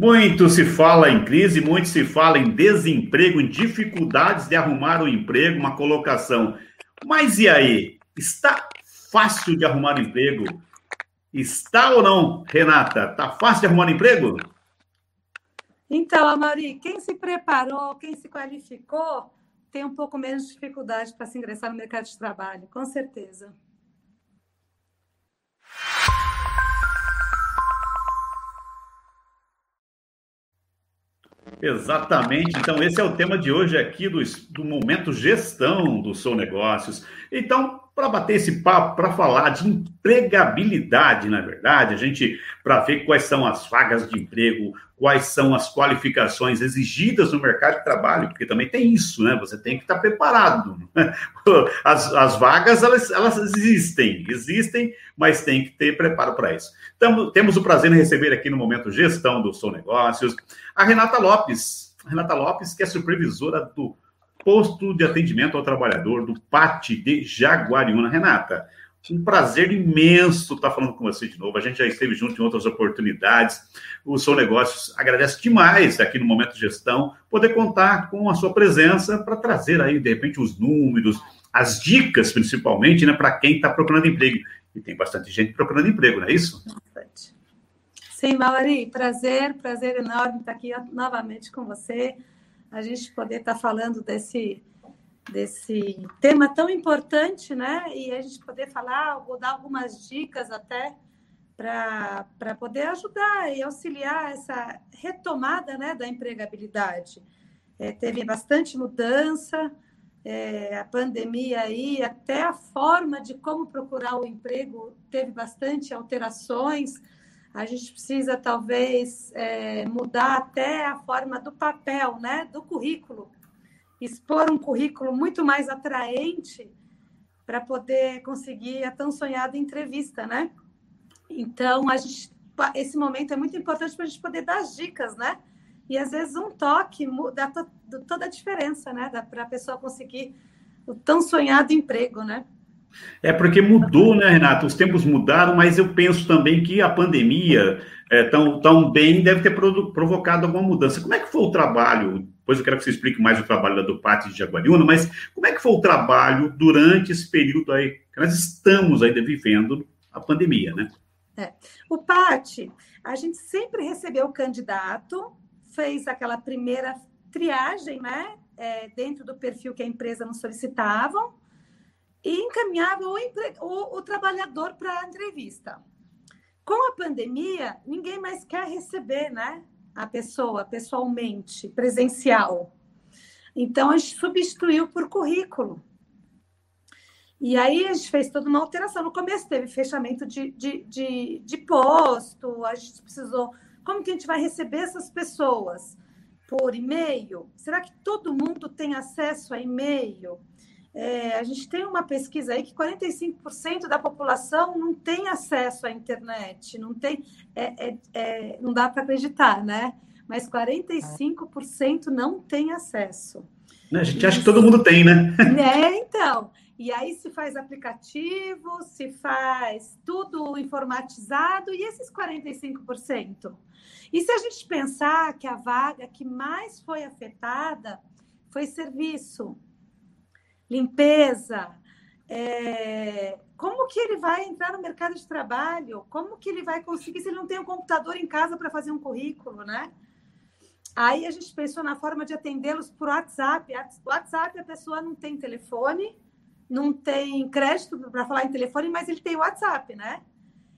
Muito se fala em crise, muito se fala em desemprego, em dificuldades de arrumar um emprego, uma colocação. Mas e aí? Está fácil de arrumar um emprego? Está ou não, Renata? Está fácil de arrumar um emprego? Então, Amaury, quem se preparou, quem se qualificou, tem um pouco menos de dificuldade para se ingressar no mercado de trabalho, com certeza. Exatamente. Então, esse é o tema de hoje aqui do, do momento gestão do Sou Negócios. Então, para bater esse papo, para falar de empregabilidade, na verdade, a gente, para ver quais são as vagas de emprego, quais são as qualificações exigidas no mercado de trabalho, porque também tem isso, né? Você tem que estar preparado. Né? As, as vagas, elas, elas existem, existem, mas tem que ter preparo para isso. Então, temos o prazer de receber aqui no momento gestão do Sou Negócios a Renata Lopes. A Renata Lopes, que é supervisora do posto de atendimento ao trabalhador do PAT de Jaguariúna. Renata, um prazer imenso estar falando com você de novo. A gente já esteve junto em outras oportunidades. O seu negócio agradece demais aqui no Momento Gestão poder contar com a sua presença para trazer aí, de repente, os números, as dicas, principalmente, né, para quem está procurando emprego. E tem bastante gente procurando emprego, não é isso? Bastante. Sim, Mauri, prazer, prazer enorme estar aqui novamente com você a gente poder estar tá falando desse, desse tema tão importante, né? E a gente poder falar, vou dar algumas dicas até para poder ajudar e auxiliar essa retomada né, da empregabilidade. É, teve bastante mudança, é, a pandemia aí, até a forma de como procurar o emprego teve bastante alterações a gente precisa talvez é, mudar até a forma do papel, né, do currículo, expor um currículo muito mais atraente para poder conseguir a tão sonhada entrevista, né? Então, a gente, esse momento é muito importante para a gente poder dar as dicas, né? E às vezes um toque muda toda a diferença, né? Para a pessoa conseguir o tão sonhado emprego, né? É porque mudou, né, Renato? Os tempos mudaram, mas eu penso também que a pandemia é, tão, tão bem deve ter provocado alguma mudança. Como é que foi o trabalho? Depois eu quero que você explique mais o trabalho da Pátio de Jaguariúna, mas como é que foi o trabalho durante esse período aí que nós estamos ainda vivendo a pandemia, né? É. O PAT, a gente sempre recebeu o candidato, fez aquela primeira triagem, né? É, dentro do perfil que a empresa nos solicitavam, e encaminhava o, o, o trabalhador para a entrevista. Com a pandemia, ninguém mais quer receber né, a pessoa pessoalmente, presencial. Então, a gente substituiu por currículo. E aí a gente fez toda uma alteração. No começo teve fechamento de, de, de, de posto, a gente precisou. Como que a gente vai receber essas pessoas? Por e-mail? Será que todo mundo tem acesso a e-mail? É, a gente tem uma pesquisa aí que 45% da população não tem acesso à internet, não tem, é, é, é não dá para acreditar, né? Mas 45% não tem acesso. A gente acha que todo mundo tem, né? É, então. E aí se faz aplicativo, se faz tudo informatizado, e esses 45%? E se a gente pensar que a vaga que mais foi afetada foi serviço, limpeza, é, como que ele vai entrar no mercado de trabalho? Como que ele vai conseguir se ele não tem um computador em casa para fazer um currículo, né? Aí a gente pensou na forma de atendê-los por WhatsApp. WhatsApp a pessoa não tem telefone, não tem crédito para falar em telefone, mas ele tem WhatsApp, né?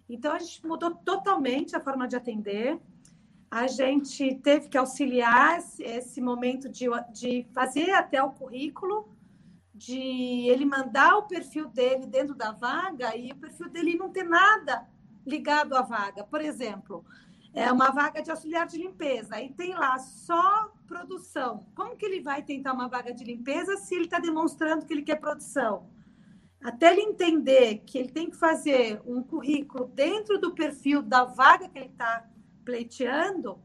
Então a gente mudou totalmente a forma de atender. A gente teve que auxiliar esse, momento de, de fazer até o currículo de ele mandar o perfil dele dentro da vaga e o perfil dele não ter nada ligado à vaga. Por exemplo, é uma vaga de auxiliar de limpeza, aí tem lá só produção. Como que ele vai tentar uma vaga de limpeza se ele está demonstrando que ele quer produção? Até ele entender que ele tem que fazer um currículo dentro do perfil da vaga que ele está pleiteando,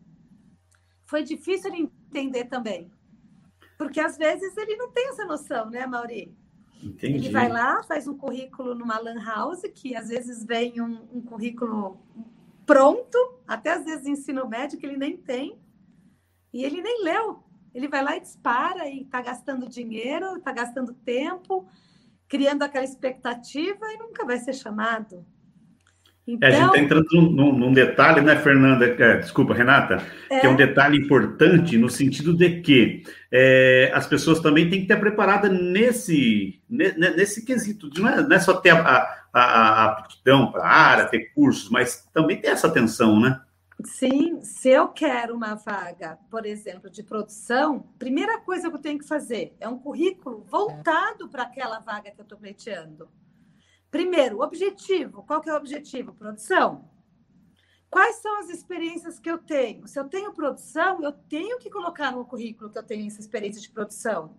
foi difícil ele entender também. Porque às vezes ele não tem essa noção, né, Mauri? Entendi. Ele vai lá, faz um currículo numa lan house, que às vezes vem um, um currículo pronto, até às vezes ensino médio que ele nem tem, e ele nem leu. Ele vai lá e dispara e está gastando dinheiro, está gastando tempo, criando aquela expectativa e nunca vai ser chamado. Então, é, a gente está então entrando num, num, detalhe, né, Fernanda? É, desculpa, Renata, é... que é um detalhe importante no sentido de que é, as pessoas também têm que estar preparadas nesse, nesse quesito. Não é, não é só ter a, a, a aptidão para a área, ter cursos, mas também ter essa atenção, né? Sim, se eu quero uma vaga, por exemplo, de produção, primeira coisa que eu tenho que fazer é um currículo voltado para aquela vaga que eu estou pleiteando. Primeiro, objetivo. Qual que é o objetivo? Produção. Quais são as experiências que eu tenho? Se eu tenho produção, eu tenho que colocar no currículo que eu tenho essa experiência de produção.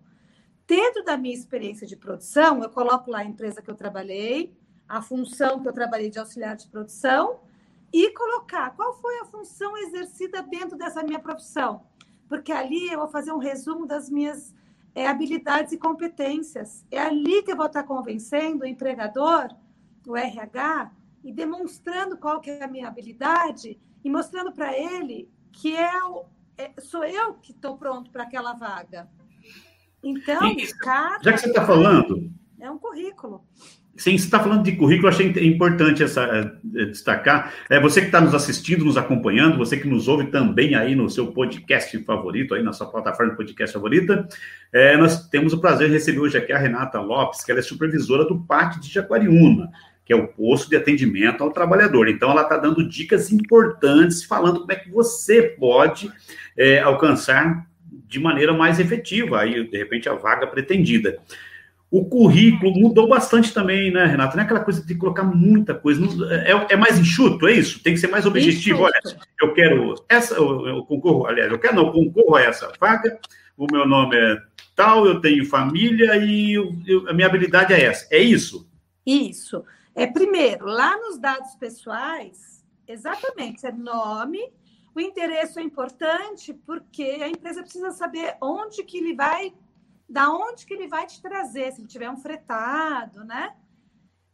Dentro da minha experiência de produção, eu coloco lá a empresa que eu trabalhei, a função que eu trabalhei de auxiliar de produção e colocar qual foi a função exercida dentro dessa minha profissão. Porque ali eu vou fazer um resumo das minhas é habilidades e competências. É ali que eu vou estar convencendo o empregador, o RH, e demonstrando qual que é a minha habilidade e mostrando para ele que é, o, é, sou eu que estou pronto para aquela vaga. Então, e, cada... já que você está falando, é um currículo. Sim, você está falando de currículo, achei importante essa, é, destacar. É, você que está nos assistindo, nos acompanhando, você que nos ouve também aí no seu podcast favorito, aí na sua plataforma de podcast favorita, é, nós temos o prazer de receber hoje aqui a Renata Lopes, que ela é supervisora do PAC de Jaguariúna, que é o posto de atendimento ao trabalhador. Então, ela está dando dicas importantes, falando como é que você pode é, alcançar de maneira mais efetiva, aí, de repente, a vaga pretendida. O currículo mudou bastante também, né, Renata? Não é aquela coisa de colocar muita coisa. É, é mais enxuto, é isso? Tem que ser mais objetivo. Olha, eu quero essa, eu, eu, concorro, aliás, eu quero, não, eu concorro a essa vaga, o meu nome é tal, eu tenho família e eu, a minha habilidade é essa. É isso? Isso. É primeiro, lá nos dados pessoais, exatamente, é nome, o endereço é importante porque a empresa precisa saber onde que ele vai da onde que ele vai te trazer, se ele tiver um fretado, né?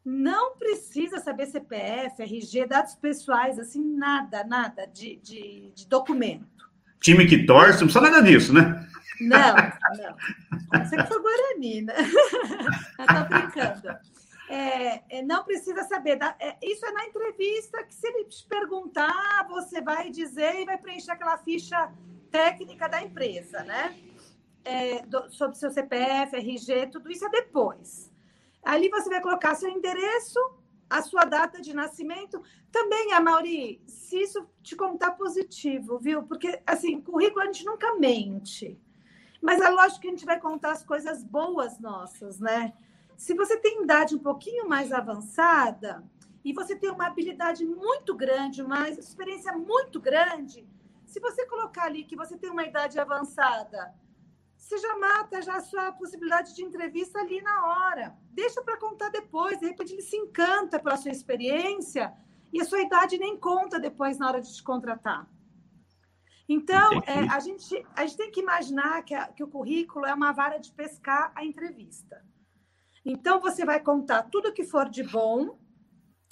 Não precisa saber CPF, RG, dados pessoais, assim, nada, nada de, de, de documento. Time que torce, não precisa nada disso, né? Não, não. Isso aqui foi Guarani, né? Eu tô brincando. É, é, não precisa saber. É, isso é na entrevista que, se ele te perguntar, você vai dizer e vai preencher aquela ficha técnica da empresa, né? É, do, sobre seu CPF, RG, tudo isso é depois. Ali você vai colocar seu endereço, a sua data de nascimento. Também, a Mauri, se isso te contar positivo, viu? Porque, assim, currículo a gente nunca mente. Mas é lógico que a gente vai contar as coisas boas nossas, né? Se você tem idade um pouquinho mais avançada e você tem uma habilidade muito grande, uma experiência muito grande, se você colocar ali que você tem uma idade avançada você já mata já a sua possibilidade de entrevista ali na hora. Deixa para contar depois. De repente ele se encanta pela sua experiência e a sua idade nem conta depois na hora de te contratar. Então, é, a, gente, a gente tem que imaginar que, a, que o currículo é uma vara de pescar a entrevista. Então, você vai contar tudo que for de bom,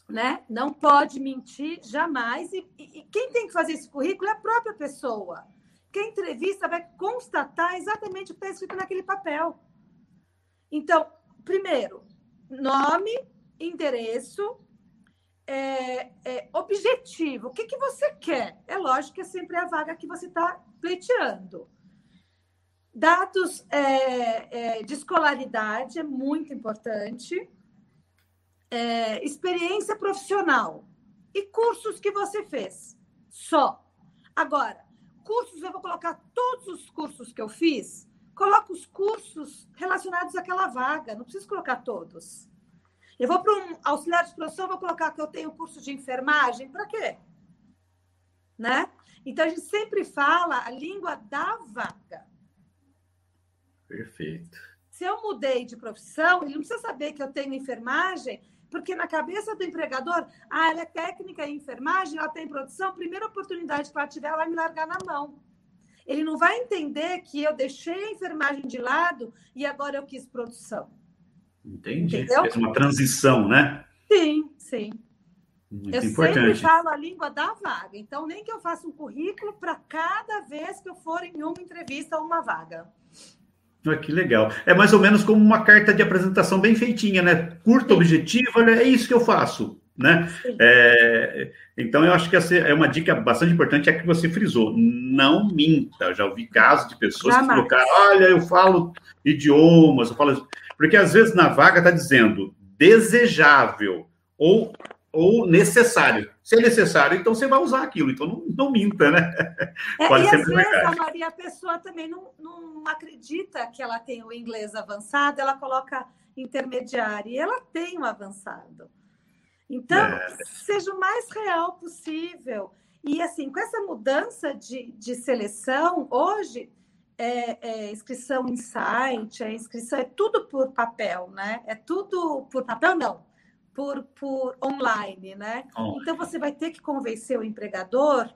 né? Não pode mentir jamais. E, e, e quem tem que fazer esse currículo é a própria pessoa que a entrevista vai constatar exatamente o que está escrito naquele papel. Então, primeiro, nome, endereço, é, é, objetivo. O que, que você quer? É lógico que é sempre a vaga que você está pleiteando. Dados é, é, de escolaridade é muito importante. É, experiência profissional e cursos que você fez. Só. Agora, cursos, eu vou colocar todos os cursos que eu fiz, coloco os cursos relacionados àquela vaga, não preciso colocar todos. Eu vou para um auxiliar de produção, vou colocar que eu tenho curso de enfermagem, para quê? Né? Então a gente sempre fala a língua da vaga. Perfeito. Se eu mudei de profissão, ele não precisa saber que eu tenho enfermagem porque na cabeça do empregador, ah, ela é técnica em enfermagem, ela tem produção, primeira oportunidade que ela tiver, ela vai me largar na mão. Ele não vai entender que eu deixei a enfermagem de lado e agora eu quis produção. Entendi. Entendeu? Fez uma transição, né? Sim, sim. Muito eu importante. sempre falo a língua da vaga. Então, nem que eu faça um currículo para cada vez que eu for em uma entrevista ou uma vaga. Ah, que legal. É mais ou menos como uma carta de apresentação bem feitinha, né? Curto, objetivo, olha, é isso que eu faço, né? É, então, eu acho que essa é uma dica bastante importante, é que você frisou. Não minta. Eu já ouvi casos de pessoas Jamais. que colocaram, olha, eu falo idiomas, eu falo... Porque, às vezes, na vaga está dizendo desejável ou ou necessário. Se é necessário, então você vai usar aquilo. Então não, não minta, né? É, Pode e às vezes, a Maria, a pessoa também não, não acredita que ela tem o inglês avançado, ela coloca intermediário e ela tem o avançado. Então, é. seja o mais real possível. E assim, com essa mudança de, de seleção, hoje é, é, inscrição em site, é inscrição, é tudo por papel, né? É tudo por papel, não por, por online, né? Oh. Então você vai ter que convencer o empregador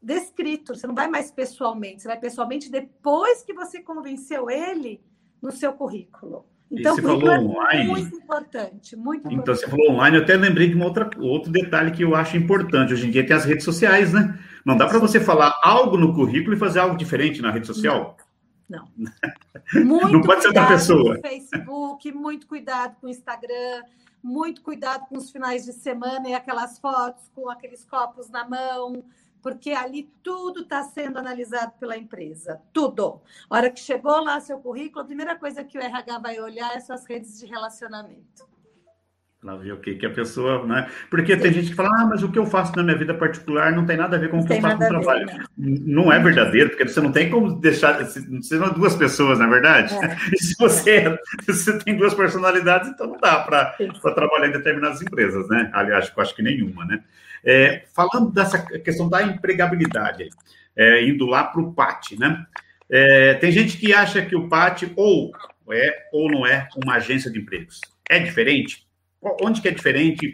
descrito, você não vai mais pessoalmente, você vai pessoalmente depois que você convenceu ele no seu currículo. Então, você falou é online. Muito importante, muito então, importante. Então, você falou online, eu até lembrei de um outra, outro detalhe que eu acho importante. Hoje em dia tem as redes sociais, né? Não dá para você falar algo no currículo e fazer algo diferente na rede social? Não. Não. Muito não pode ser pessoa. Com Facebook, muito cuidado com o Instagram, muito cuidado com os finais de semana e aquelas fotos com aqueles copos na mão, porque ali tudo está sendo analisado pela empresa, tudo. A hora que chegou lá seu currículo, a primeira coisa que o RH vai olhar é suas redes de relacionamento. Lá ver o que, que a pessoa, né? Porque tem gente que fala, ah, mas o que eu faço na minha vida particular não tem nada a ver com o que eu faço no trabalho. Ver, né? Não é verdadeiro, porque você não tem como deixar. Você são duas pessoas, na é verdade. É. E se você, você tem duas personalidades, então não dá para trabalhar em determinadas empresas, né? Aliás, eu acho que nenhuma, né? É, falando dessa questão da empregabilidade, é, indo lá para o PAT, né? É, tem gente que acha que o PAT ou é ou não é uma agência de empregos. É diferente? Onde que é diferente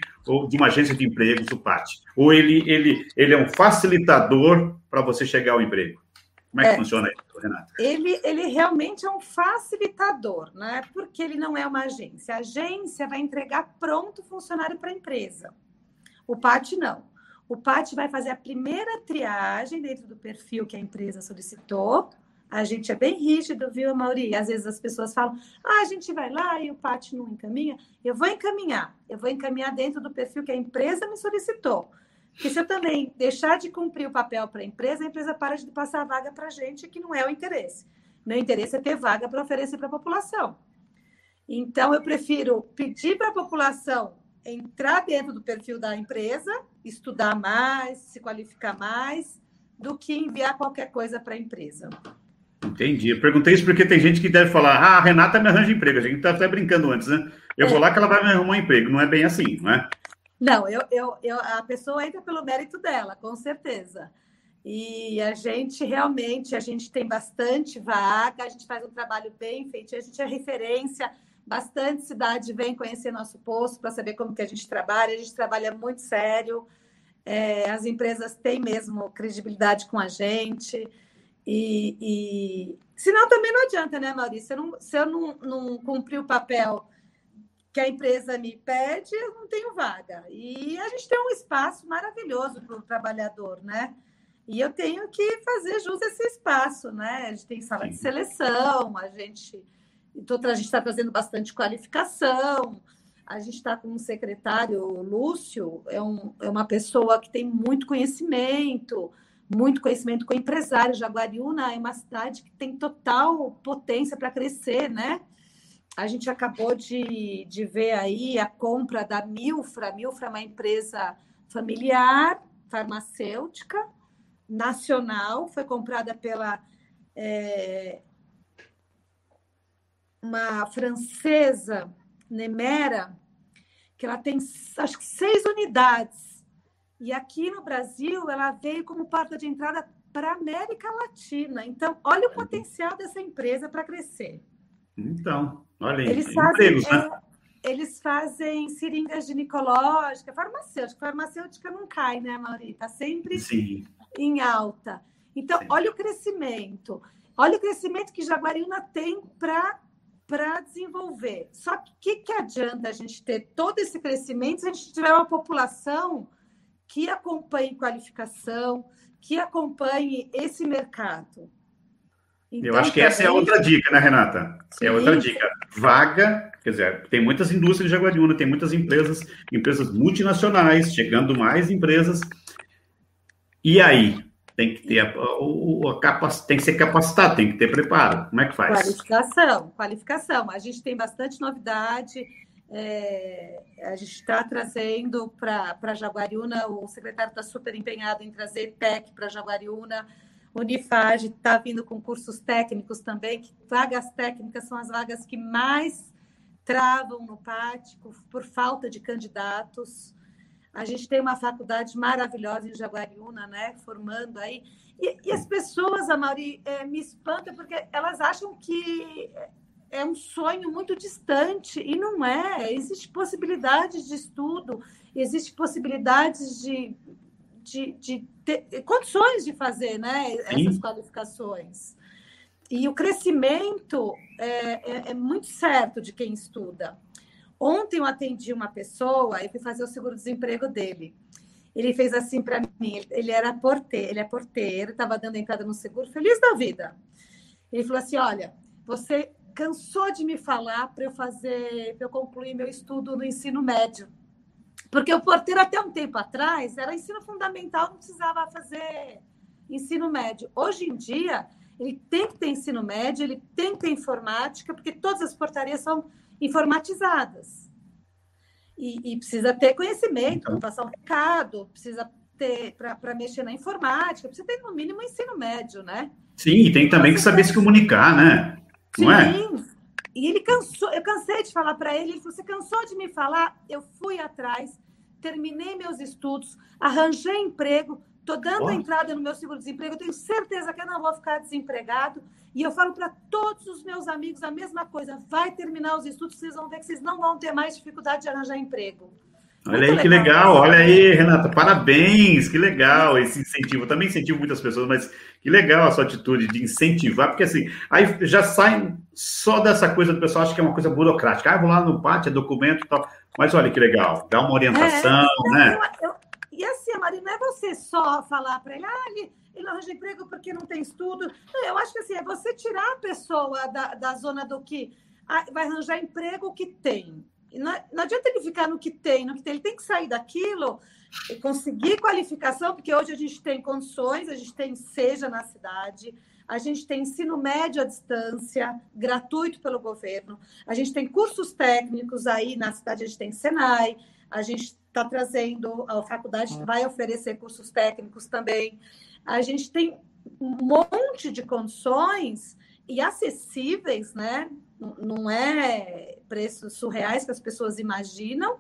de uma agência de empregos, o PAT? Ou ele, ele, ele é um facilitador para você chegar ao emprego? Como é que é, funciona isso, Renata? Ele, ele realmente é um facilitador, né? Porque ele não é uma agência. A agência vai entregar pronto o funcionário para a empresa. O PAT não. O PAT vai fazer a primeira triagem dentro do perfil que a empresa solicitou a gente é bem rígido, viu, Mauri? Às vezes as pessoas falam, ah, a gente vai lá e o Pati não encaminha. Eu vou encaminhar, eu vou encaminhar dentro do perfil que a empresa me solicitou. Porque se eu também deixar de cumprir o papel para a empresa, a empresa para de passar a vaga para a gente, que não é o interesse. Meu interesse é ter vaga para oferecer para a população. Então, eu prefiro pedir para a população entrar dentro do perfil da empresa, estudar mais, se qualificar mais, do que enviar qualquer coisa para a empresa. Entendi. Eu perguntei isso porque tem gente que deve falar, ah, a Renata me arranja emprego. A gente está até brincando antes, né? Eu é. vou lá que ela vai me arrumar um emprego. Não é bem assim, não é? Não, eu, eu, eu, a pessoa entra pelo mérito dela, com certeza. E a gente realmente, a gente tem bastante vaga, a gente faz um trabalho bem feito, a gente é referência, bastante cidade vem conhecer nosso posto para saber como que a gente trabalha, a gente trabalha muito sério, é, as empresas têm mesmo credibilidade com a gente. E, e... senão também não adianta, né, Maurício? Se eu, não, se eu não, não cumprir o papel que a empresa me pede, eu não tenho vaga. E a gente tem um espaço maravilhoso para o trabalhador, né? E eu tenho que fazer jus a esse espaço, né? A gente tem sala de seleção, a gente então, está trazendo bastante qualificação. A gente está com um secretário, Lúcio, é, um, é uma pessoa que tem muito conhecimento, muito conhecimento com empresários. Jaguariúna é uma cidade que tem total potência para crescer, né? A gente acabou de, de ver aí a compra da Milfra. Milfra é uma empresa familiar, farmacêutica, nacional, foi comprada pela é, uma francesa, Nemera, que ela tem acho que seis unidades e aqui no Brasil, ela veio como porta de entrada para a América Latina. Então, olha o potencial dessa empresa para crescer. Então, olha aí, eles fazem, empregos, né? eles fazem seringas ginecológica, farmacêutica. Farmacêutica não cai, né, Mauri? Está sempre Sim. em alta. Então, Sim. olha o crescimento. Olha o crescimento que Jaguariúna tem para para desenvolver. Só que o que, que adianta a gente ter todo esse crescimento se a gente tiver uma população que acompanhe qualificação, que acompanhe esse mercado? Então, Eu acho que essa é outra dica, né, Renata? Sim. É outra dica. Vaga, quer dizer, tem muitas indústrias de Jaguariúna, tem muitas empresas, empresas multinacionais, chegando mais empresas. E aí? Tem que ter a, a, a, tem que ser capacitado, tem que ter preparo. Como é que faz? Qualificação, qualificação. A gente tem bastante novidade. É, a gente está trazendo para Jaguariúna, o secretário está super empenhado em trazer PEC para Jaguariúna. Unifage está vindo com cursos técnicos também, que vagas técnicas são as vagas que mais travam no pátio por falta de candidatos. A gente tem uma faculdade maravilhosa em Jaguariúna, né? Formando aí. E, e as pessoas, a Mauri, é, me espantam porque elas acham que é um sonho muito distante e não é. Existem possibilidades de estudo, existem possibilidades de, de, de ter condições de fazer né, essas qualificações. E o crescimento é, é, é muito certo de quem estuda. Ontem eu atendi uma pessoa e fui fazer o seguro-desemprego dele. Ele fez assim para mim, ele era porteiro, ele é porteiro, estava dando entrada no seguro, feliz da vida. Ele falou assim: olha, você cansou de me falar para eu fazer, para eu concluir meu estudo no ensino médio. Porque o porteiro, até um tempo atrás, era ensino fundamental, não precisava fazer ensino médio. Hoje em dia, ele tem que ter ensino médio, ele tem que ter informática, porque todas as portarias são informatizadas. E, e precisa ter conhecimento então. para passar um recado, precisa ter para mexer na informática, precisa ter no mínimo ensino médio, né? Sim, e tem também que saber se comunicar, né? Não é? Sim. E ele cansou, eu cansei de falar para ele, ele falou: você cansou de me falar? Eu fui atrás, terminei meus estudos, arranjei emprego, estou dando entrada no meu seguro-desemprego, tenho certeza que eu não vou ficar desempregado. E eu falo para todos os meus amigos a mesma coisa: vai terminar os estudos, vocês vão ver que vocês não vão ter mais dificuldade de arranjar emprego. Olha Muito aí que legal, olha aí, Renata, parabéns, que legal esse incentivo. Eu também incentivo muitas pessoas, mas que legal a sua atitude de incentivar, porque assim, aí já sai só dessa coisa do pessoal, acha que é uma coisa burocrática. Ah, vou lá no pátio, é documento e tal. Mas olha que legal, dá uma orientação, é, né? Eu, eu, e assim, Maria, não é você só falar para ele, ah, ele, ele não arranja emprego porque não tem estudo. Não, eu acho que assim, é você tirar a pessoa da, da zona do que ah, vai arranjar emprego que tem. Não, não adianta ele ficar no que tem, no que tem. Ele tem que sair daquilo e conseguir qualificação, porque hoje a gente tem condições, a gente tem seja na cidade, a gente tem ensino médio à distância, gratuito pelo governo, a gente tem cursos técnicos aí na cidade, a gente tem Senai, a gente está trazendo, a faculdade vai oferecer cursos técnicos também. A gente tem um monte de condições e acessíveis, né? Não é preços surreais que as pessoas imaginam,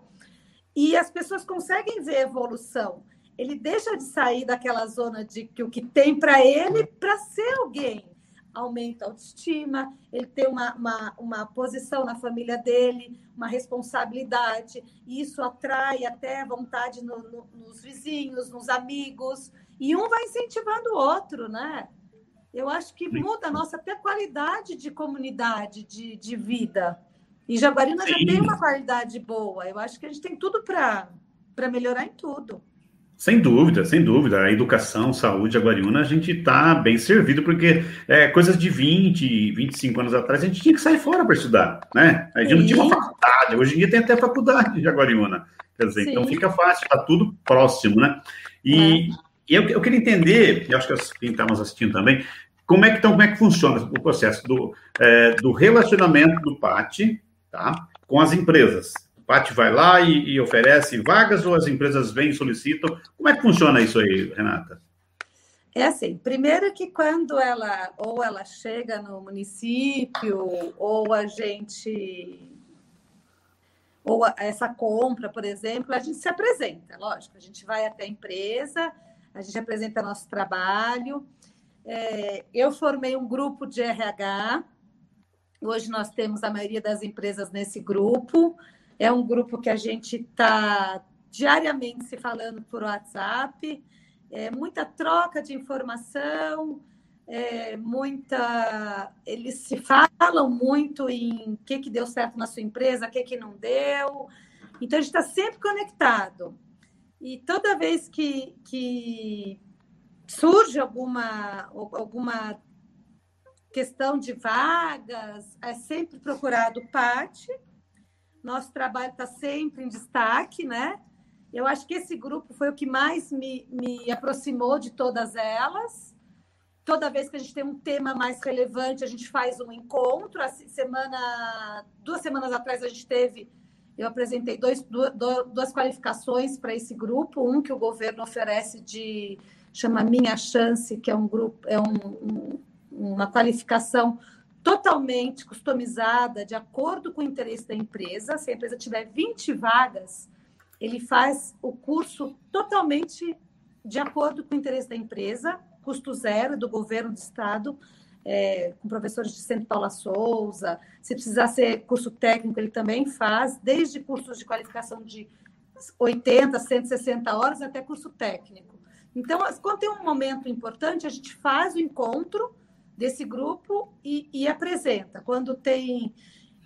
e as pessoas conseguem ver evolução. Ele deixa de sair daquela zona de que o que tem para ele para ser alguém. Aumenta a autoestima, ele tem uma, uma, uma posição na família dele, uma responsabilidade, e isso atrai até vontade no, no, nos vizinhos, nos amigos, e um vai incentivando o outro, né? Eu acho que muda a nossa até qualidade de comunidade, de, de vida. E Jaguarina Sim. já tem uma qualidade boa. Eu acho que a gente tem tudo para melhorar em tudo. Sem dúvida, sem dúvida. A educação, saúde, Jaguariúna, a gente está bem servido, porque é, coisas de 20, 25 anos atrás, a gente tinha que sair fora para estudar, né? A gente Sim. não tinha uma faculdade, hoje em dia tem até faculdade de Jaguariúna. Quer dizer, então Sim. então fica fácil, está tudo próximo, né? E, é. e eu, eu, queria entender, e acho que quem está nos assistindo também, como é que, então, como é que funciona o processo do, é, do relacionamento do PAT tá? com as empresas. O PAT vai lá e, e, oferece vagas ou as empresas vêm e solicitam? Como é que funciona isso aí, Renata? É assim, primeiro que quando ela ou ela chega no município ou a gente ou essa compra, por exemplo, a gente se apresenta, lógico, a gente vai até a empresa, a gente apresenta nosso trabalho. É, eu formei um grupo de RH Hoje nós temos a maioria das empresas nesse grupo. É um grupo que a gente está diariamente se falando por WhatsApp, é muita troca de informação. é, muita. Eles se falam muito em o que, que deu certo na sua empresa, o que, que não deu. Então, a gente está sempre conectado. E toda vez que, que surge alguma, alguma questão de vagas, é sempre procurado o. Nosso trabalho está sempre em destaque, né? Eu acho que esse grupo foi o que mais me, me aproximou de todas elas Toda vez que a gente tem um tema mais relevante, a gente faz um encontro. A semana, duas semanas atrás a gente teve, eu apresentei dois, duas, duas qualificações para esse grupo. Um que o governo oferece de chama Minha Chance, que é um grupo, é um, um, uma qualificação totalmente customizada de acordo com o interesse da empresa. Se a empresa tiver 20 vagas, ele faz o curso totalmente de acordo com o interesse da empresa custo zero do governo do estado, é, com professores de Centro Paula Souza. Se precisar ser curso técnico, ele também faz, desde cursos de qualificação de 80, 160 horas até curso técnico. Então, quando tem um momento importante, a gente faz o encontro desse grupo e, e apresenta. Quando tem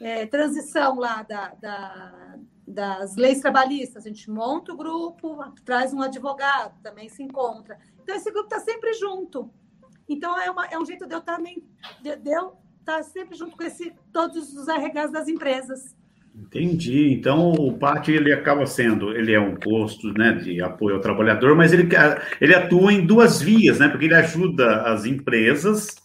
é, transição lá da, da, das leis trabalhistas, a gente monta o grupo, traz um advogado, também se encontra. Então, esse grupo está sempre junto. Então, é, uma, é um jeito de eu também, de, de estar sempre junto com esse, todos os RHs das empresas. Entendi. Então, o PAT ele acaba sendo, ele é um posto né, de apoio ao trabalhador, mas ele, ele atua em duas vias, né? Porque ele ajuda as empresas,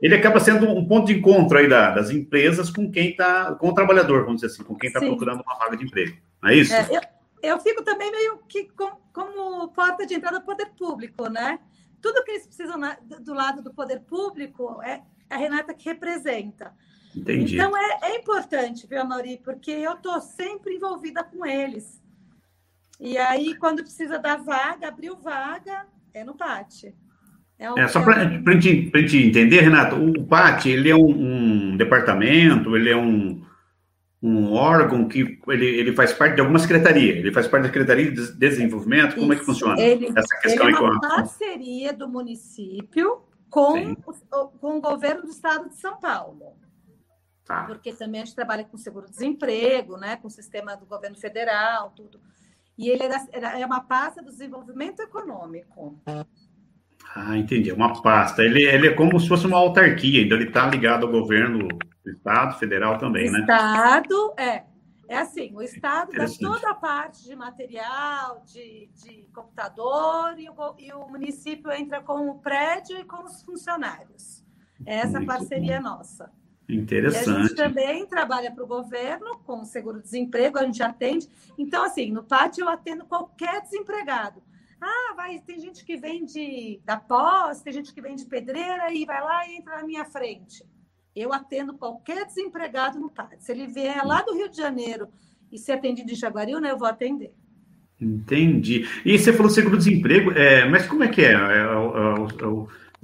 ele acaba sendo um ponto de encontro aí da, das empresas com quem está, com o trabalhador, vamos dizer assim, com quem está procurando uma vaga de emprego. Não é isso? É, eu, eu fico também meio que com, como porta de entrada do poder público, né? Tudo que eles precisam na, do lado do poder público é a Renata que representa. Entendi. Então é, é importante, viu, Mauri? Porque eu estou sempre envolvida com eles. E aí, quando precisa dar vaga, abriu vaga, é no PAT. É, um, é só para é um... a gente, gente entender, Renato, o PAT ele é um, um departamento, ele é um, um órgão que ele, ele faz parte de alguma secretaria, ele faz parte da Secretaria de Desenvolvimento, como Isso. é que funciona ele, essa questão ele é uma parceria do município com o, com o governo do estado de São Paulo. Tá. Porque também a gente trabalha com seguro-desemprego, né, com o sistema do governo federal, tudo. E ele é, é uma pasta do desenvolvimento econômico. Ah, entendi. É uma pasta. Ele, ele é como se fosse uma autarquia, então ele está ligado ao governo do Estado, federal também, né? Estado, é. É assim, o Estado dá toda a parte de material, de, de computador, e o, e o, município entra com o prédio e com os funcionários. É essa Muito parceria bom. nossa. Interessante. E a gente também trabalha para o governo, com o seguro-desemprego, a gente atende. Então, assim, no pátio eu atendo qualquer desempregado. Ah, vai, tem gente que vem de, da pós, tem gente que vem de pedreira e vai lá e entra na minha frente. Eu atendo qualquer desempregado no PAD. Se ele vier lá do Rio de Janeiro e ser atendido em Jaguariúna, eu vou atender. Entendi. E você falou seguro-desemprego, é, mas como é que é? é, é, é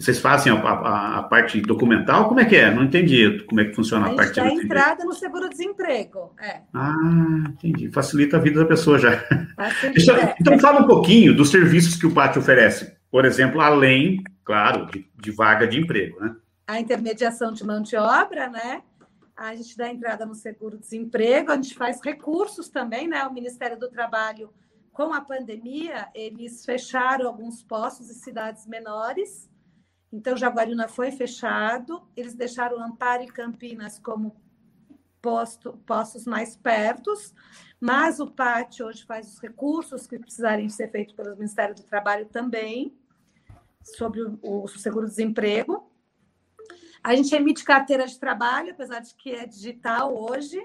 vocês fazem a, a, a, parte documental? Como é que é? Não entendi como é que funciona a, a parte. A entrada no seguro-desemprego. É. Ah, entendi. Facilita a vida da pessoa já. Deixa, então, fala um pouquinho dos serviços que o Pátio oferece. Por exemplo, além, claro, de, de vaga de emprego, né? a intermediação de mão de obra, né? A gente dá entrada no seguro-desemprego, a gente faz recursos também, né? O Ministério do Trabalho, com a pandemia, eles fecharam alguns postos em cidades menores. Então, Jaguariúna foi fechado, eles deixaram Amparo e Campinas como posto, postos mais pertos, mas o PAT hoje faz os recursos que precisarem ser feitos pelo Ministério do Trabalho também, sobre o, o seguro-desemprego. A gente emite carteira de trabalho, apesar de que é digital hoje.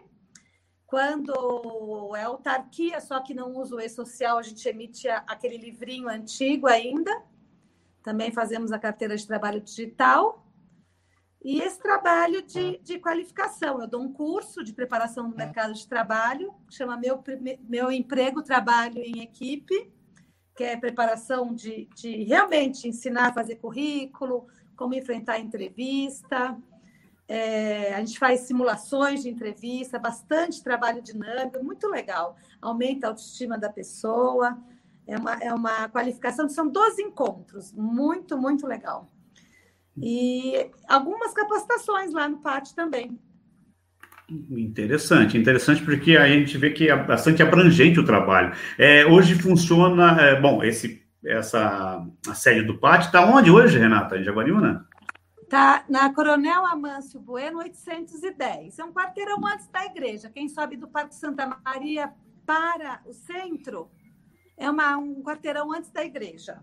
Quando é autarquia, só que não usa o e-social, a gente emite aquele livrinho antigo ainda. Também fazemos a carteira de trabalho digital. E esse trabalho de, de qualificação. Eu dou um curso de preparação do mercado de trabalho, que chama Meu, Meu Emprego, Trabalho em Equipe, que é preparação de, de realmente ensinar a fazer currículo, como enfrentar a entrevista. É, a gente faz simulações de entrevista, bastante trabalho dinâmico, muito legal. Aumenta a autoestima da pessoa. É uma, é uma qualificação, são 12 encontros, muito, muito legal. E algumas capacitações lá no PAT também. Interessante, interessante porque a gente vê que é bastante abrangente o trabalho. É, hoje funciona, é, bom, esse, essa a sede do PAT está onde hoje, Renata? Em Jaguariúna? Está na Coronel Amâncio Bueno, 810. É um quarteirão antes da igreja. Quem sobe do Parque Santa Maria para o centro é uma, um quarteirão antes da igreja.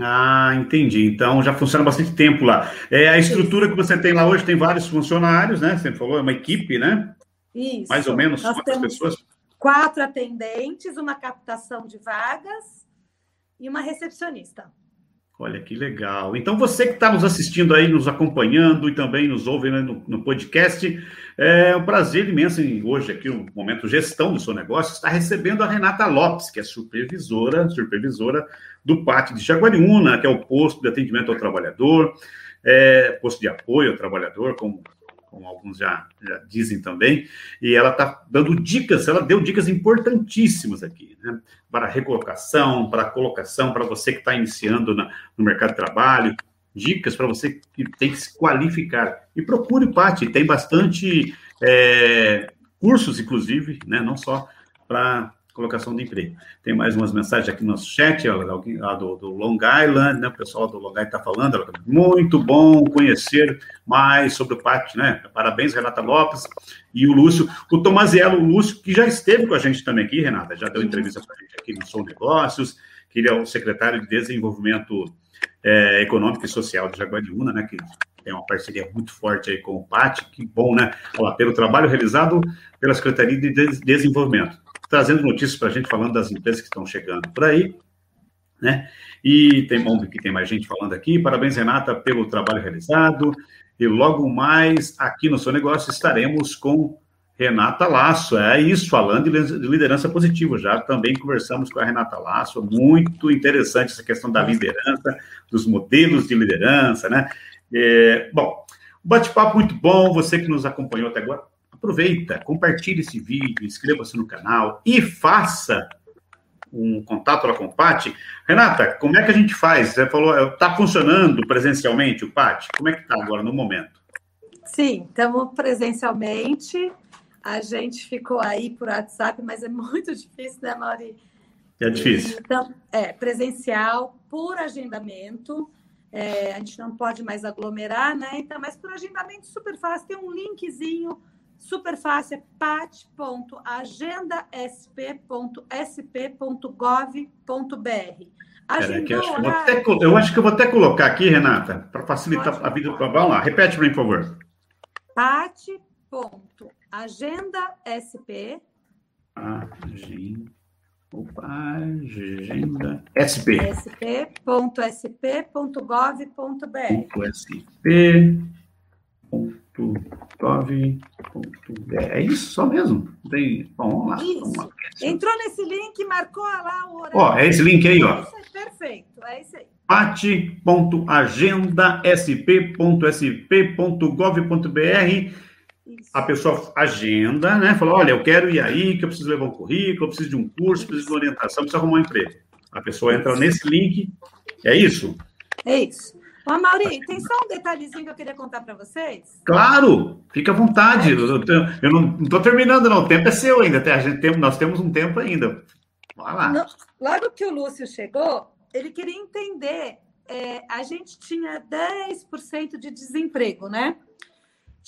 Ah, entendi. Então já funciona bastante tempo lá. É a estrutura que você tem lá hoje tem vários funcionários, né? Você falou, é uma equipe, né? Isso. Mais ou menos Nós quantas pessoas? Quatro atendentes, uma captação de vagas e uma recepcionista. Olha que legal. Então, você que está nos assistindo aí, nos acompanhando e também nos ouve né, no, no, podcast, é um prazer imenso em, hoje aqui no momento gestão do seu negócio, está recebendo a Renata Lopes, que é supervisora, supervisora do Pátio de Jaguariúna, que é o posto de atendimento ao trabalhador, é, posto de apoio ao trabalhador, como como alguns já, já dizem também, e ela está dando dicas, ela deu dicas importantíssimas aqui, né? Para recolocação, para colocação, para você que está iniciando na, no mercado de trabalho, dicas para você que tem que se qualificar. E procure o PAT, tem bastante é, cursos, inclusive, né? Não só para colocação de emprego. Tem mais umas mensagens aqui no nosso chat, alguém lá do, do Long Island, né? O pessoal do Long Island está falando, muito bom conhecer mais sobre o PAT, né? Parabéns, Renata Lopes e o Lúcio, o Tomaziello, o Lúcio, que já esteve com a gente também aqui, Renata, já deu entrevista para a gente aqui no Sou Negócios, que ele é o secretário de Desenvolvimento é, Econômico e Social de Jaguariúna, né? Que tem uma parceria muito forte aí com o PAT, que bom, né? Olha, pelo trabalho realizado pela Secretaria de Desenvolvimento trazendo notícias para a gente, falando das empresas que estão chegando por aí, né? E tem, bom que tem mais gente falando aqui. Parabéns, Renata, pelo trabalho realizado. E logo mais, aqui no seu negócio, estaremos com Renata Laço. É isso, falando de liderança positiva. Já também conversamos com a Renata Laço. Muito interessante essa questão da liderança, dos modelos de liderança, né? É, bom, bate-papo muito bom. Você que nos acompanhou até agora, aproveita, compartilhe esse vídeo, inscreva-se no canal e faça um contato lá com o Pati. Renata, como é que a gente faz? Você falou, está funcionando presencialmente o Pati? Como é que está agora no momento? Sim, estamos presencialmente. A gente ficou aí por WhatsApp, mas é muito difícil, né, Mauri? É difícil. Então, é presencial por agendamento. É, a gente não pode mais aglomerar, né? Então, mas por agendamento super fácil, tem um linkzinho super fácil, é pat.agendasp.sp.gov.br. Agendou, acho até, eu acho que eu vou até colocar aqui, Renata, para facilitar Pode a vida. Vamos lá, repete para mim, por favor. pat.agendasp. Agenda. Opa, agenda. SP. sp.sp.gov.br. SP. É isso, só mesmo. Tem... Bom, vamos lá. Isso. Vamos lá. Entrou nesse link, marcou lá o horário. Ó, é esse link aí, ó. perfeito, é isso aí. A pessoa agenda, né? Fala, olha, eu quero ir aí, que eu preciso levar um currículo, eu preciso de um curso, preciso de orientação, preciso arrumar um emprego. A pessoa entra nesse link, é isso? É isso. Ô, Mauri, tem só um detalhezinho que eu queria contar para vocês? Claro, fica à vontade. Eu, eu não estou terminando, não. O tempo é seu ainda. A gente tem, nós temos um tempo ainda. Vai lá. Não, logo que o Lúcio chegou, ele queria entender. É, a gente tinha 10% de desemprego, né?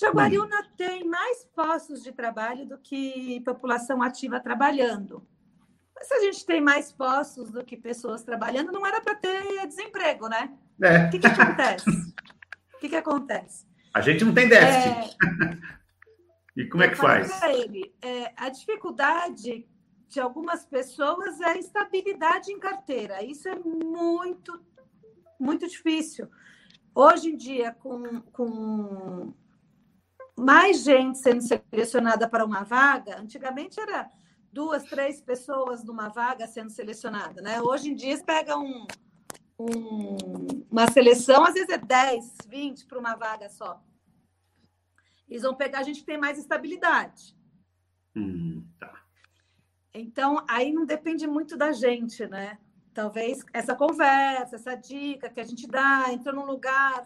Jaguariúna hum. tem mais postos de trabalho do que população ativa trabalhando. Mas se a gente tem mais postos do que pessoas trabalhando, não era para ter desemprego, né? É. O que, que acontece? O que, que acontece? A gente não tem déficit. É... e como é que faz? Ele, é, a dificuldade de algumas pessoas é a instabilidade em carteira. Isso é muito, muito difícil. Hoje em dia, com, com mais gente sendo selecionada para uma vaga, antigamente era duas, três pessoas numa vaga sendo selecionada, né? Hoje em dia, pega um, um, uma seleção, às vezes é 10, 20 para uma vaga só. Eles vão pegar a gente que tem mais estabilidade. Hum, tá. Então, aí não depende muito da gente, né? Talvez essa conversa, essa dica que a gente dá, entrou num lugar,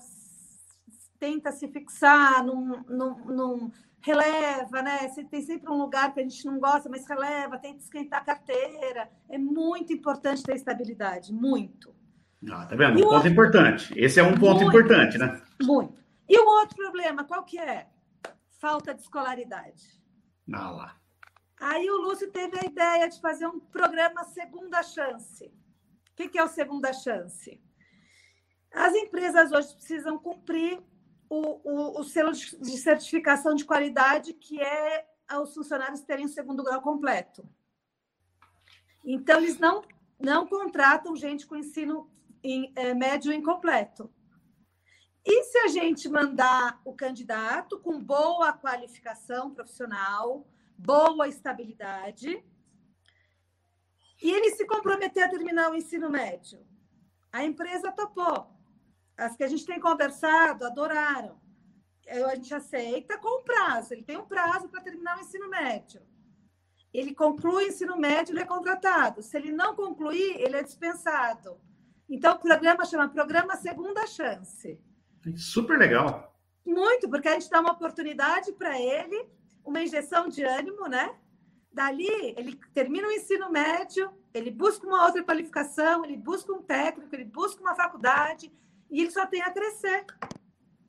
tenta se fixar num, num, num releva, né? Tem sempre um lugar que a gente não gosta, mas releva, tenta esquentar a carteira. É muito importante ter estabilidade, muito. Ah, tá vendo? Um ponto outro... importante. Esse é um ponto muito, importante, né? Muito. E o outro problema, qual que é? Falta de escolaridade. Ah lá. Aí o Lúcio teve a ideia de fazer um programa Segunda Chance. O que, que é o Segunda Chance? As empresas hoje precisam cumprir o, o, o selo de certificação de qualidade, que é os funcionários terem o segundo grau completo. Então, eles não, não contratam gente com ensino em, é, médio incompleto. E se a gente mandar o candidato com boa qualificação profissional, boa estabilidade, e ele se comprometer a terminar o ensino médio? A empresa topou. As que a gente tem conversado adoraram. A gente aceita com prazo. Ele tem um prazo para terminar o ensino médio. Ele conclui o ensino médio, ele é contratado. Se ele não concluir, ele é dispensado. Então, o programa chama Programa Segunda Chance. Super legal. Muito, porque a gente dá uma oportunidade para ele, uma injeção de ânimo, né? Dali, ele termina o ensino médio, ele busca uma outra qualificação, ele busca um técnico, ele busca uma faculdade, e ele só tem a crescer.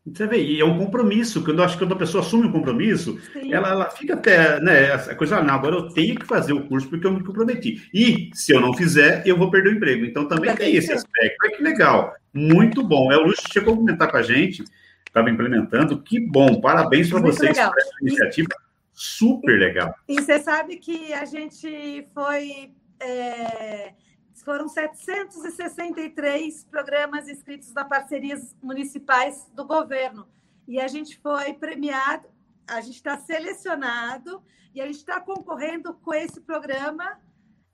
Você vê, e é um compromisso, quando eu acho que quando a pessoa assume um compromisso, ela, ela, fica até, né, essa coisa, ah, não, agora eu tenho que fazer o curso porque eu me comprometi. E se eu não fizer, eu vou perder o emprego. Então também tem esse aspecto. Olha que legal, muito bom. É o Lúcio chegou a comentar com a gente, estava implementando, que bom, parabéns para vocês por essa iniciativa, super legal. E você sabe que a gente foi. É foram 763 programas inscritos na parcerias municipais do governo. E a gente foi premiado, a gente está selecionado e a gente está concorrendo com esse programa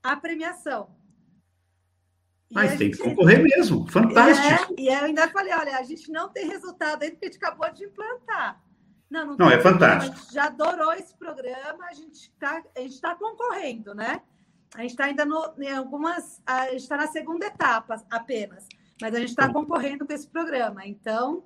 à premiação. Mas tem gente... que concorrer mesmo, fantástico. É, e eu ainda falei, olha, a gente não tem resultado ainda porque a gente acabou de implantar. Não, não, não é fantástico. A gente já adorou esse programa, a gente está tá concorrendo, né? A gente está ainda no, em algumas. A gente está na segunda etapa apenas, mas a gente está concorrendo com esse programa. Então,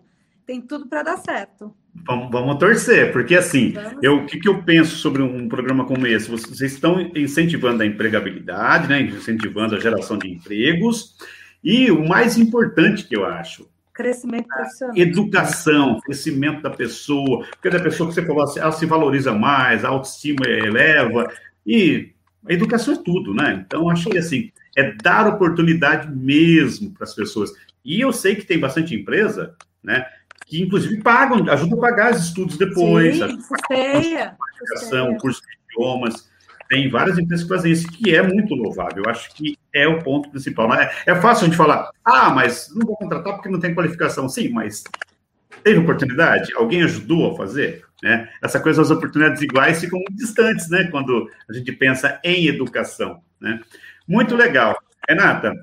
tem tudo para dar certo. Vamos, vamos, torcer, porque assim, eu, o que, que eu penso sobre um programa como esse? Vocês estão incentivando a empregabilidade, né? incentivando a geração de empregos, e o mais importante que eu acho, Crescimento profissional. Educação, crescimento da pessoa, porque da pessoa que você falou, ela se valoriza mais, a autoestima eleva, e a educação é tudo, né? Então, achei assim, é dar oportunidade mesmo para as pessoas. E eu sei que tem bastante empresa, né? Que inclusive pagam, ajudam a pagar os estudos depois. Sim, a educação, curso de idiomas. Tem várias empresas que fazem isso, que é muito louvável. Eu acho que é o ponto principal. É, é fácil a gente falar, ah, mas não vou contratar porque não tem qualificação. Sim, mas teve oportunidade? Alguém ajudou a fazer? Né? Essa coisa das oportunidades iguais ficam distantes, né? Quando a gente pensa em educação, né? Muito legal. Renata,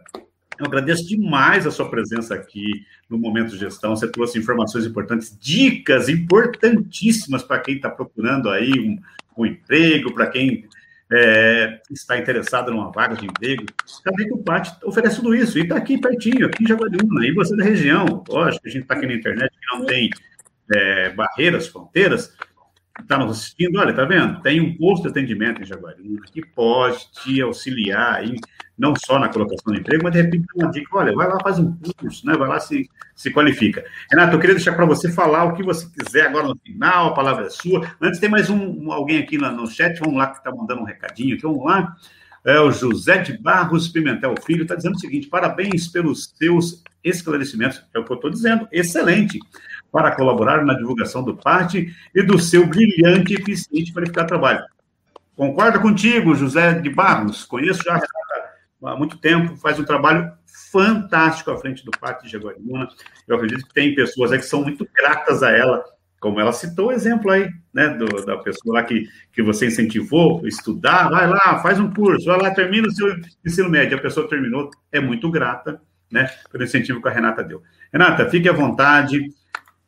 eu agradeço demais a sua presença aqui no Momento de Gestão. Você trouxe informações importantes, dicas importantíssimas para quem está procurando aí um, um emprego, para quem é, está interessado numa vaga de emprego. Sabe que o PAT oferece tudo isso. E está aqui pertinho, aqui em Jaguariúna. E você da região. Lógico, a gente está aqui na internet que não tem é, barreiras, fronteiras, está nos assistindo, olha, tá vendo? Tem um posto de atendimento em Jaguariúna que pode te auxiliar aí, não só na colocação de emprego, mas de repente uma dica, olha, vai lá, faz um curso, né? Vai lá, se, se qualifica. Renato, eu queria deixar para você falar o que você quiser agora no final, a palavra é sua. Antes tem mais um, um alguém aqui no, no chat, vamos lá, que está mandando um recadinho aqui, vamos lá. É o José de Barros Pimentel Filho, está dizendo o seguinte: parabéns pelos seus esclarecimentos. É o que eu estou dizendo, excelente para colaborar na divulgação do parte e do seu brilhante e eficiente qualificado trabalho. Concorda contigo, José de Barros? Conheço já há muito tempo, faz um trabalho fantástico à frente do Pátio de Jaguariúna. Eu acredito que tem pessoas aí que são muito gratas a ela, como ela citou o exemplo aí, né, do, da pessoa lá que, que você incentivou estudar, vai lá, faz um curso, vai lá, termina o seu ensino médio. A pessoa terminou, é muito grata, né, pelo incentivo que a Renata deu. Renata, fique à vontade,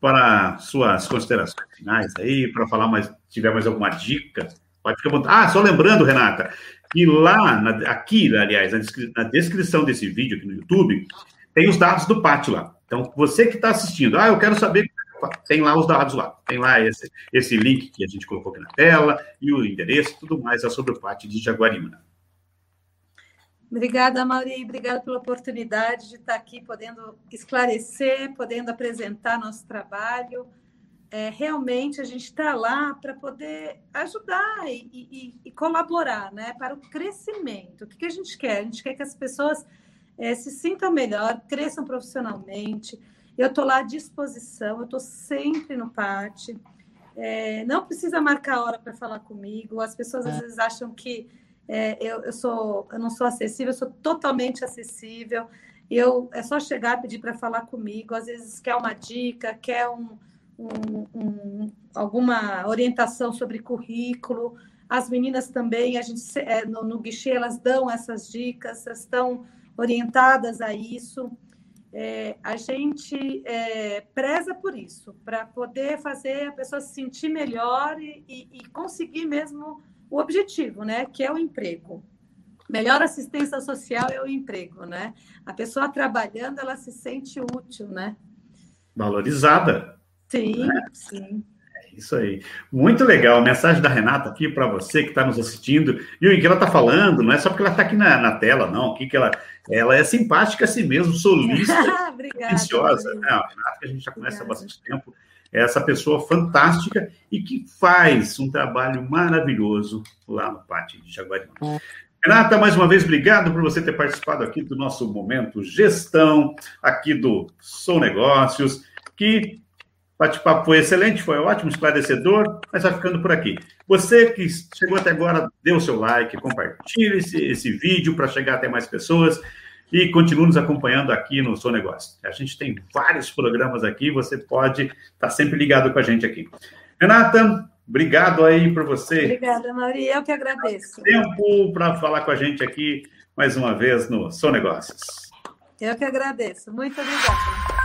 para suas considerações finais aí, para falar mais, se tiver mais alguma dica, pode ficar bom. Ah, só lembrando, Renata, que lá, na, aqui, aliás, na, descri na, descrição desse vídeo aqui no YouTube, tem os dados do pátio lá. Então, você que está assistindo, ah, eu quero saber tem lá os dados lá, tem lá esse, esse link que a gente colocou aqui na tela e o endereço, tudo mais é sobre o pátio de Jaguarima. Obrigada, Mauri, obrigada pela oportunidade de estar aqui podendo esclarecer, podendo apresentar nosso trabalho. É, realmente a gente está lá para poder ajudar e, e, e, colaborar né, para o crescimento. O que, que, a gente quer? A gente quer que as pessoas é, se sintam melhor, cresçam profissionalmente. Eu estou lá à disposição, eu estou sempre no PAT. É, não precisa marcar hora para falar comigo. As pessoas às é. vezes acham que é, eu, eu, sou, eu não sou acessível, eu sou totalmente acessível. Eu, é só chegar, pedir para falar comigo. Às vezes quer uma dica, quer um, um, um, alguma orientação sobre currículo. As meninas também, a gente é, no, no guichê, elas dão essas dicas, elas estão orientadas a isso. É, a gente é, preza por isso, para poder fazer a pessoa se sentir melhor e, e, e conseguir mesmo o objetivo, né? Que é o emprego. Melhor assistência social é o emprego, né? A pessoa trabalhando, ela se sente útil, né? Valorizada. Sim, né? sim. É isso aí. Muito legal. Mensagem da Renata aqui para você que está nos assistindo. E o que ela está falando, não é só porque ela está aqui na, na, tela, não. O que, ela. Ela é simpática a si mesmo, solista, Obrigada, Não, a Renata, que a gente já conhece Obrigada. há bastante tempo essa pessoa fantástica e que faz um trabalho maravilhoso lá no Pátio de Jaguariúna. É. Renata, mais uma vez, obrigado por você ter participado aqui do nosso momento gestão, aqui do Sou Negócios, que bate-papo foi excelente, foi ótimo, esclarecedor, mas vai ficando por aqui. Você que chegou até agora, dê o seu like, compartilhe esse, esse vídeo para chegar até mais pessoas e continue nos acompanhando aqui no Sou Negócio. A gente tem vários programas aqui, você pode estar tá sempre ligado com a gente aqui. Renata, obrigado aí por você. Obrigada, Maria, eu que agradeço. Tempo para falar com a gente aqui mais uma vez no Sou Negócios. Eu que agradeço. Muito obrigada.